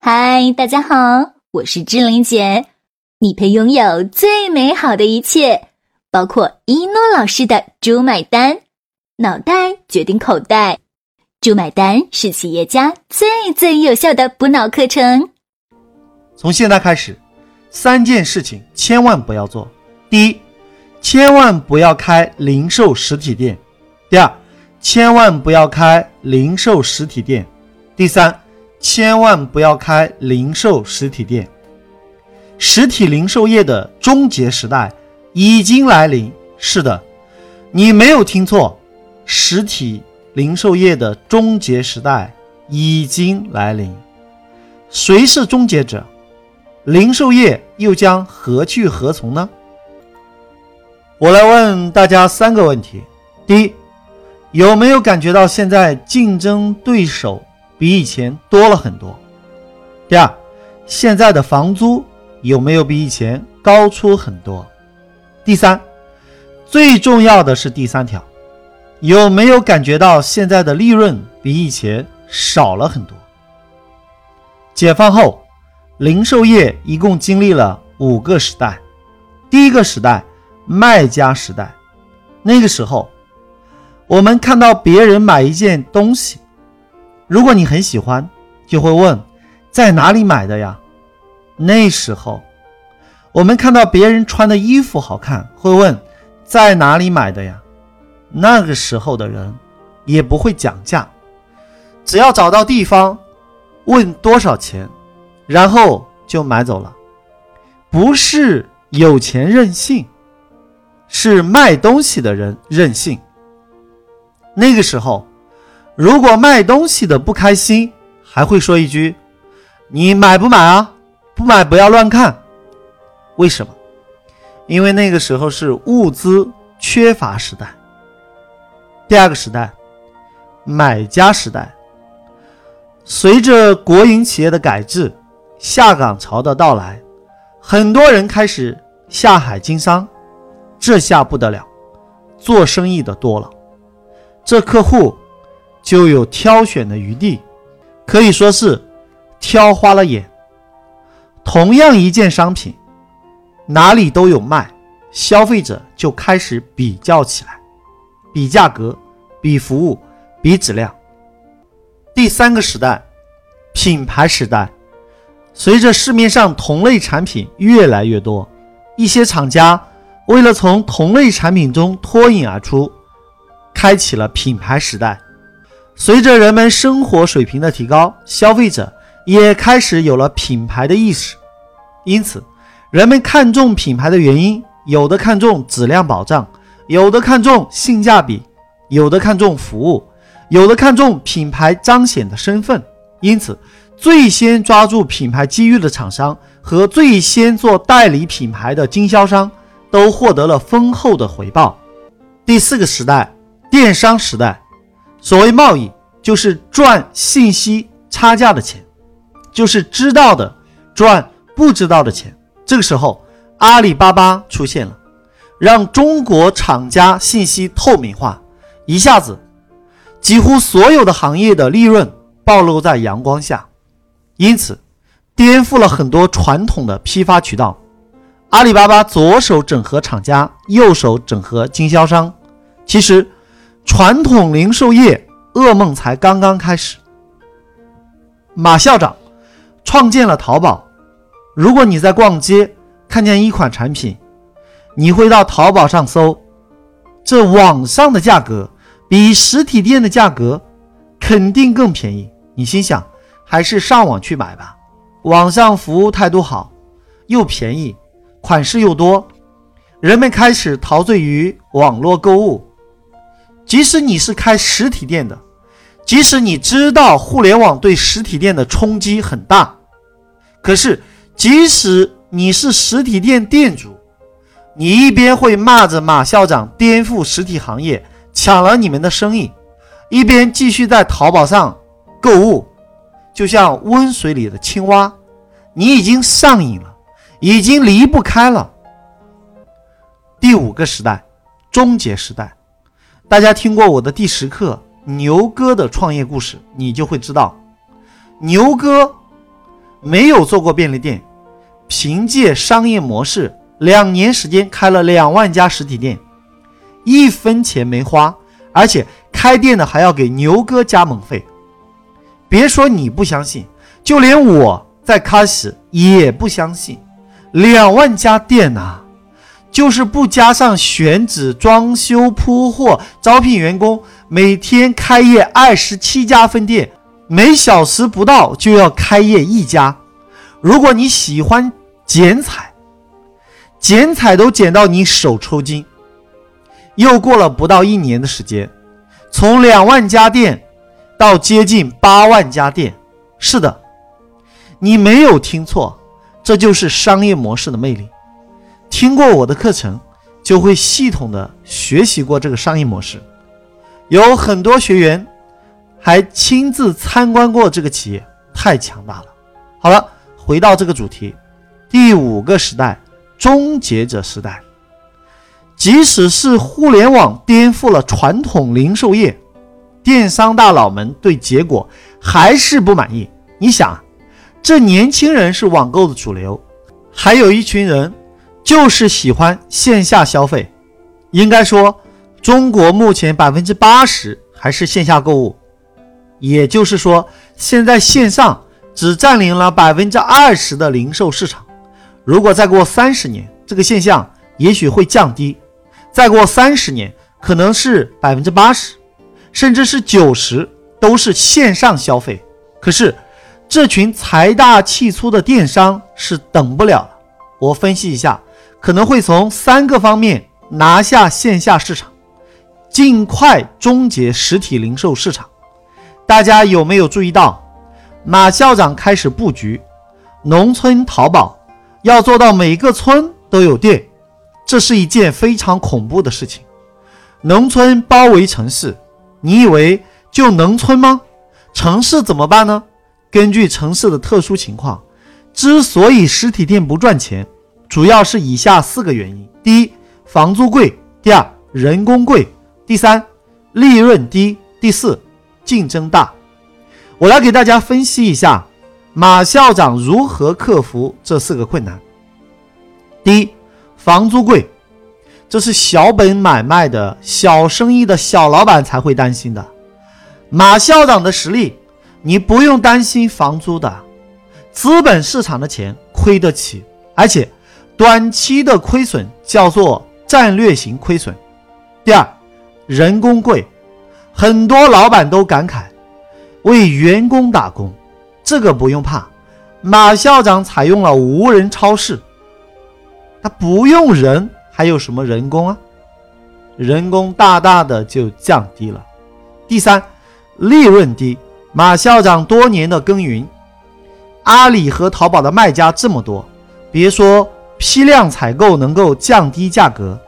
嗨，大家好，我是志玲姐。你配拥有最美好的一切，包括一诺老师的“猪买单”，脑袋决定口袋，“猪买单”是企业家最最有效的补脑课程。从现在开始，三件事情千万不要做：第一，千万不要开零售实体店；第二，千万不要开零售实体店；第三。千万不要开零售实体店，实体零售业的终结时代已经来临。是的，你没有听错，实体零售业的终结时代已经来临。谁是终结者？零售业又将何去何从呢？我来问大家三个问题：第一，有没有感觉到现在竞争对手？比以前多了很多。第二，现在的房租有没有比以前高出很多？第三，最重要的是第三条，有没有感觉到现在的利润比以前少了很多？解放后，零售业一共经历了五个时代。第一个时代，卖家时代，那个时候，我们看到别人买一件东西。如果你很喜欢，就会问在哪里买的呀？那时候，我们看到别人穿的衣服好看，会问在哪里买的呀？那个时候的人也不会讲价，只要找到地方，问多少钱，然后就买走了。不是有钱任性，是卖东西的人任性。那个时候。如果卖东西的不开心，还会说一句：“你买不买啊？不买不要乱看。”为什么？因为那个时候是物资缺乏时代。第二个时代，买家时代。随着国营企业的改制，下岗潮的到来，很多人开始下海经商。这下不得了，做生意的多了，这客户。就有挑选的余地，可以说是挑花了眼。同样一件商品，哪里都有卖，消费者就开始比较起来，比价格，比服务，比质量。第三个时代，品牌时代，随着市面上同类产品越来越多，一些厂家为了从同类产品中脱颖而出，开启了品牌时代。随着人们生活水平的提高，消费者也开始有了品牌的意识。因此，人们看重品牌的原因，有的看重质量保障，有的看重性价比，有的看重服务，有的看重品牌彰显的身份。因此，最先抓住品牌机遇的厂商和最先做代理品牌的经销商，都获得了丰厚的回报。第四个时代，电商时代。所谓贸易，就是赚信息差价的钱，就是知道的赚不知道的钱。这个时候，阿里巴巴出现了，让中国厂家信息透明化，一下子，几乎所有的行业的利润暴露在阳光下，因此，颠覆了很多传统的批发渠道。阿里巴巴左手整合厂家，右手整合经销商，其实。传统零售业噩梦才刚刚开始。马校长创建了淘宝。如果你在逛街看见一款产品，你会到淘宝上搜，这网上的价格比实体店的价格肯定更便宜。你心想，还是上网去买吧，网上服务态度好，又便宜，款式又多，人们开始陶醉于网络购物。即使你是开实体店的，即使你知道互联网对实体店的冲击很大，可是即使你是实体店店主，你一边会骂着马校长颠覆实体行业，抢了你们的生意，一边继续在淘宝上购物，就像温水里的青蛙，你已经上瘾了，已经离不开了。第五个时代，终结时代。大家听过我的第十课牛哥的创业故事，你就会知道，牛哥没有做过便利店，凭借商业模式，两年时间开了两万家实体店，一分钱没花，而且开店的还要给牛哥加盟费。别说你不相信，就连我在开始也不相信，两万家店呐！就是不加上选址、装修、铺货、招聘员工，每天开业二十七家分店，每小时不到就要开业一家。如果你喜欢剪彩，剪彩都剪到你手抽筋。又过了不到一年的时间，从两万家店到接近八万家店。是的，你没有听错，这就是商业模式的魅力。听过我的课程，就会系统的学习过这个商业模式。有很多学员还亲自参观过这个企业，太强大了。好了，回到这个主题，第五个时代——终结者时代。即使是互联网颠覆了传统零售业，电商大佬们对结果还是不满意。你想，这年轻人是网购的主流，还有一群人。就是喜欢线下消费，应该说，中国目前百分之八十还是线下购物，也就是说，现在线上只占领了百分之二十的零售市场。如果再过三十年，这个现象也许会降低，再过三十年，可能是百分之八十，甚至是九十都是线上消费。可是，这群财大气粗的电商是等不了了。我分析一下。可能会从三个方面拿下线下市场，尽快终结实体零售市场。大家有没有注意到，马校长开始布局农村淘宝，要做到每个村都有店，这是一件非常恐怖的事情。农村包围城市，你以为就农村吗？城市怎么办呢？根据城市的特殊情况，之所以实体店不赚钱。主要是以下四个原因：第一，房租贵；第二，人工贵；第三，利润低；第四，竞争大。我来给大家分析一下马校长如何克服这四个困难。第一，房租贵，这是小本买卖的小生意的小老板才会担心的。马校长的实力，你不用担心房租的，资本市场的钱亏得起，而且。短期的亏损叫做战略型亏损。第二，人工贵，很多老板都感慨为员工打工，这个不用怕，马校长采用了无人超市，他不用人，还有什么人工啊？人工大大的就降低了。第三，利润低，马校长多年的耕耘，阿里和淘宝的卖家这么多，别说。批量采购能够降低价格，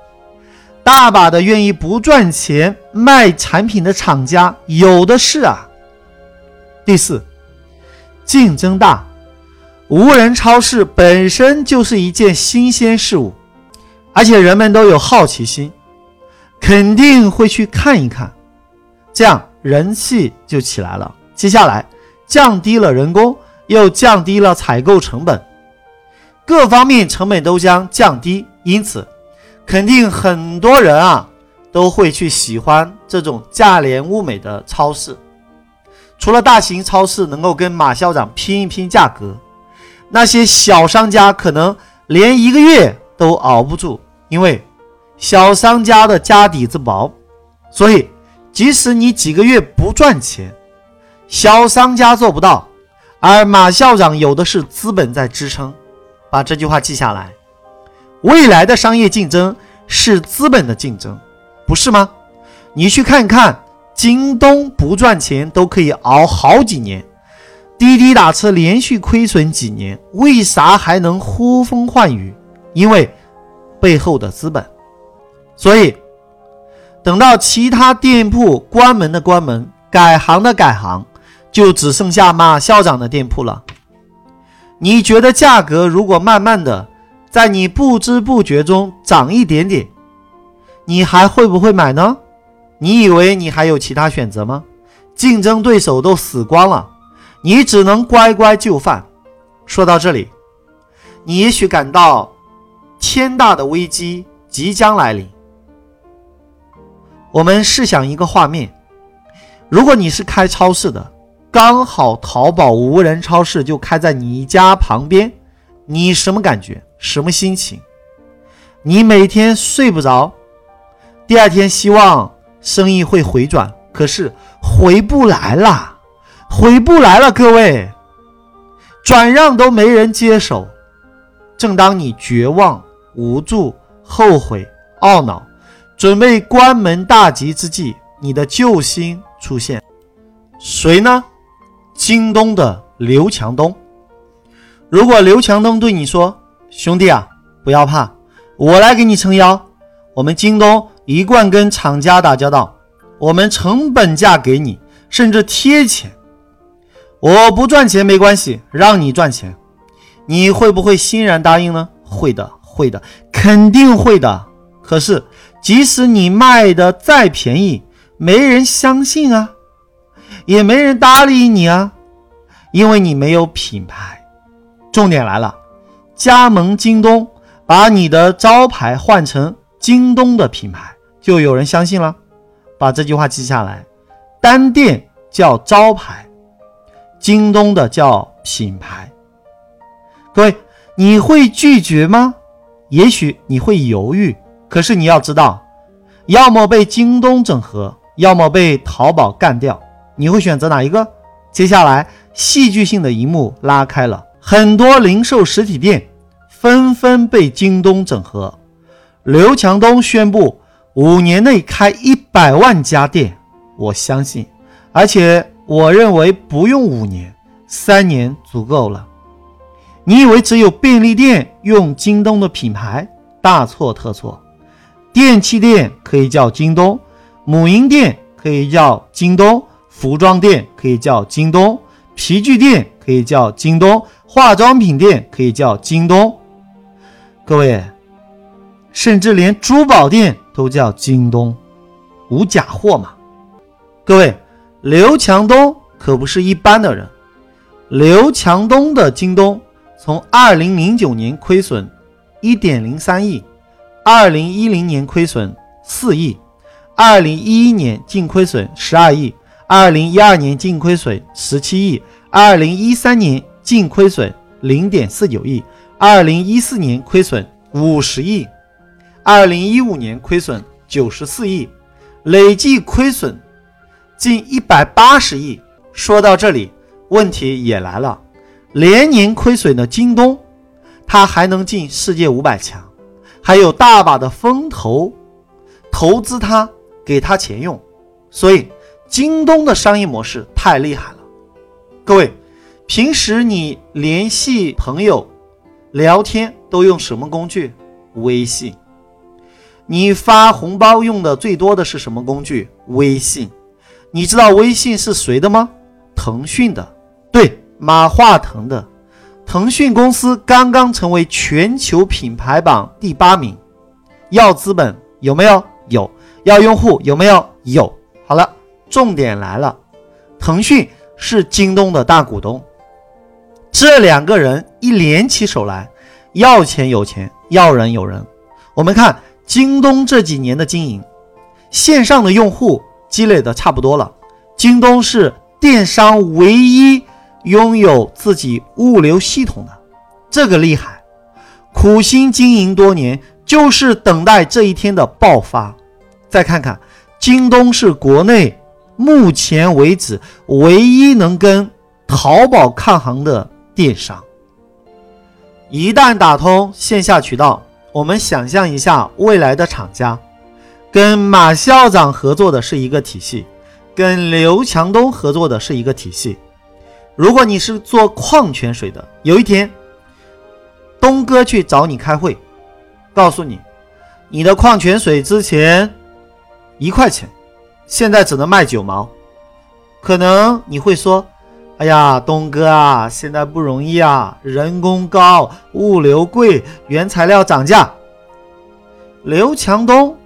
大把的愿意不赚钱卖产品的厂家有的是啊。第四，竞争大，无人超市本身就是一件新鲜事物，而且人们都有好奇心，肯定会去看一看，这样人气就起来了。接下来降低了人工，又降低了采购成本。各方面成本都将降低，因此，肯定很多人啊都会去喜欢这种价廉物美的超市。除了大型超市能够跟马校长拼一拼价格，那些小商家可能连一个月都熬不住，因为小商家的家底子薄，所以即使你几个月不赚钱，小商家做不到，而马校长有的是资本在支撑。把这句话记下来。未来的商业竞争是资本的竞争，不是吗？你去看看，京东不赚钱都可以熬好几年，滴滴打车连续亏损几年，为啥还能呼风唤雨？因为背后的资本。所以，等到其他店铺关门的关门，改行的改行，就只剩下马校长的店铺了。你觉得价格如果慢慢的在你不知不觉中涨一点点，你还会不会买呢？你以为你还有其他选择吗？竞争对手都死光了，你只能乖乖就范。说到这里，你也许感到天大的危机即将来临。我们试想一个画面：如果你是开超市的，刚好淘宝无人超市就开在你家旁边，你什么感觉？什么心情？你每天睡不着，第二天希望生意会回转，可是回不来了，回不来了，各位。转让都没人接手，正当你绝望、无助、后悔、懊恼，准备关门大吉之际，你的救星出现，谁呢？京东的刘强东。如果刘强东对你说：“兄弟啊，不要怕，我来给你撑腰。我们京东一贯跟厂家打交道，我们成本价给你，甚至贴钱。”我不赚钱没关系，让你赚钱，你会不会欣然答应呢？会的，会的，肯定会的。可是，即使你卖的再便宜，没人相信啊，也没人搭理你啊，因为你没有品牌。重点来了，加盟京东，把你的招牌换成京东的品牌，就有人相信了。把这句话记下来，单店叫招牌。京东的叫品牌，各位，你会拒绝吗？也许你会犹豫，可是你要知道，要么被京东整合，要么被淘宝干掉，你会选择哪一个？接下来，戏剧性的一幕拉开了，很多零售实体店纷纷被京东整合。刘强东宣布，五年内开一百万家店，我相信，而且。我认为不用五年，三年足够了。你以为只有便利店用京东的品牌？大错特错。电器店可以叫京东，母婴店可以叫京东，服装店可以叫京东，皮具店可以叫京东，化妆品店可以叫京东。各位，甚至连珠宝店都叫京东，无假货嘛？各位。刘强东可不是一般的人。刘强东的京东从二零零九年亏损一点零三亿，二零一零年亏损四亿，二零一一年净亏损十二亿，二零一二年净亏损十七亿，二零一三年净亏损零点四九亿，二零一四年亏损五十亿，二零一五年亏损九十四亿，累计亏损。近一百八十亿。说到这里，问题也来了：连年亏损的京东，它还能进世界五百强，还有大把的风投投资它，给它钱用。所以，京东的商业模式太厉害了。各位，平时你联系朋友、聊天都用什么工具？微信。你发红包用的最多的是什么工具？微信。你知道微信是谁的吗？腾讯的，对，马化腾的。腾讯公司刚刚成为全球品牌榜第八名。要资本有没有？有。要用户有没有？有。好了，重点来了，腾讯是京东的大股东。这两个人一联起手来，要钱有钱，要人有人。我们看京东这几年的经营，线上的用户。积累的差不多了，京东是电商唯一拥有自己物流系统的，这个厉害，苦心经营多年，就是等待这一天的爆发。再看看，京东是国内目前为止唯一能跟淘宝抗衡的电商，一旦打通线下渠道，我们想象一下未来的厂家。跟马校长合作的是一个体系，跟刘强东合作的是一个体系。如果你是做矿泉水的，有一天东哥去找你开会，告诉你你的矿泉水之前一块钱，现在只能卖九毛，可能你会说：“哎呀，东哥啊，现在不容易啊，人工高，物流贵，原材料涨价。”刘强东。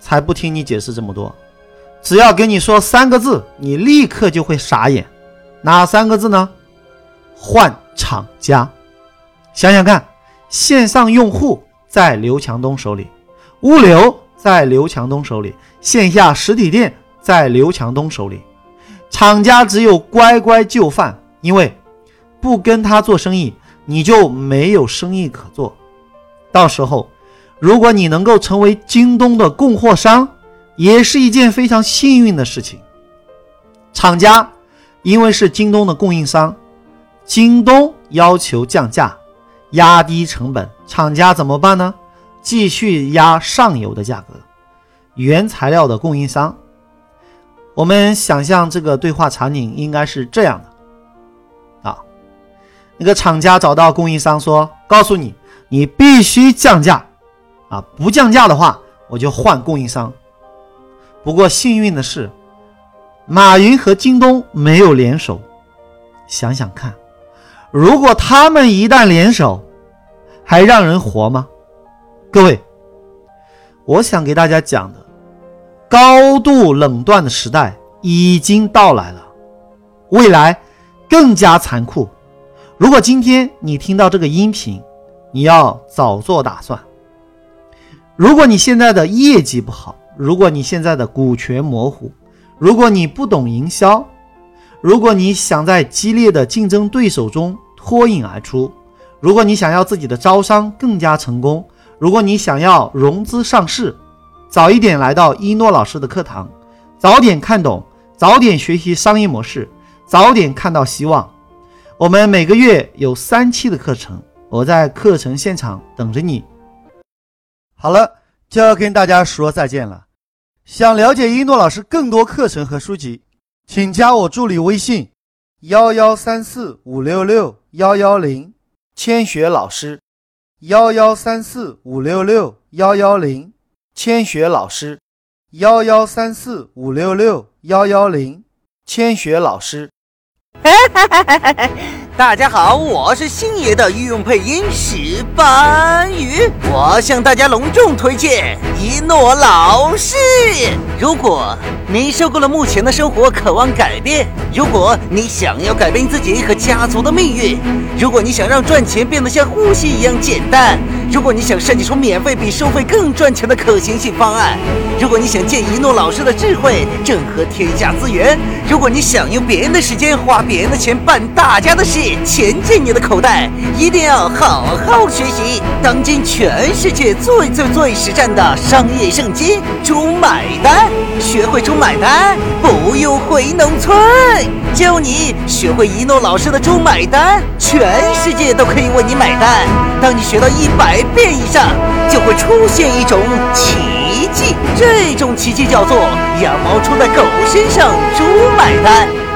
才不听你解释这么多，只要跟你说三个字，你立刻就会傻眼。哪三个字呢？换厂家。想想看，线上用户在刘强东手里，物流在刘强东手里，线下实体店在刘强东手里，厂家只有乖乖就范，因为不跟他做生意，你就没有生意可做。到时候，如果你能够成为京东的供货商，也是一件非常幸运的事情。厂家因为是京东的供应商，京东要求降价，压低成本，厂家怎么办呢？继续压上游的价格，原材料的供应商。我们想象这个对话场景应该是这样的：啊，那个厂家找到供应商说，告诉你，你必须降价，啊，不降价的话，我就换供应商。不过幸运的是。马云和京东没有联手，想想看，如果他们一旦联手，还让人活吗？各位，我想给大家讲的，高度垄断的时代已经到来了，未来更加残酷。如果今天你听到这个音频，你要早做打算。如果你现在的业绩不好，如果你现在的股权模糊，如果你不懂营销，如果你想在激烈的竞争对手中脱颖而出，如果你想要自己的招商更加成功，如果你想要融资上市，早一点来到一诺老师的课堂，早点看懂，早点学习商业模式，早点看到希望。我们每个月有三期的课程，我在课程现场等着你。好了，就要跟大家说再见了。想了解一诺老师更多课程和书籍，请加我助理微信：幺幺三四五六六幺幺零，千雪老师。幺幺三四五六六幺幺零，千雪老师。幺幺三四五六六幺幺零，千雪老师。大家好，我是星爷的御用配音石斑鱼，我向大家隆重推荐一诺老师。如果你受够了目前的生活，渴望改变；如果你想要改变自己和家族的命运；如果你想让赚钱变得像呼吸一样简单；如果你想设计出免费比收费更赚钱的可行性方案；如果你想借一诺老师的智慧整合天下资源；如果你想用别人的时间花别人的钱办大家的事。钱进你的口袋，一定要好好学习。当今全世界最最最实战的商业圣经——猪买单，学会猪买单，不用回农村。教你学会一诺老师的猪买单，全世界都可以为你买单。当你学到一百遍以上，就会出现一种奇迹，这种奇迹叫做羊毛出在狗身上，猪买单。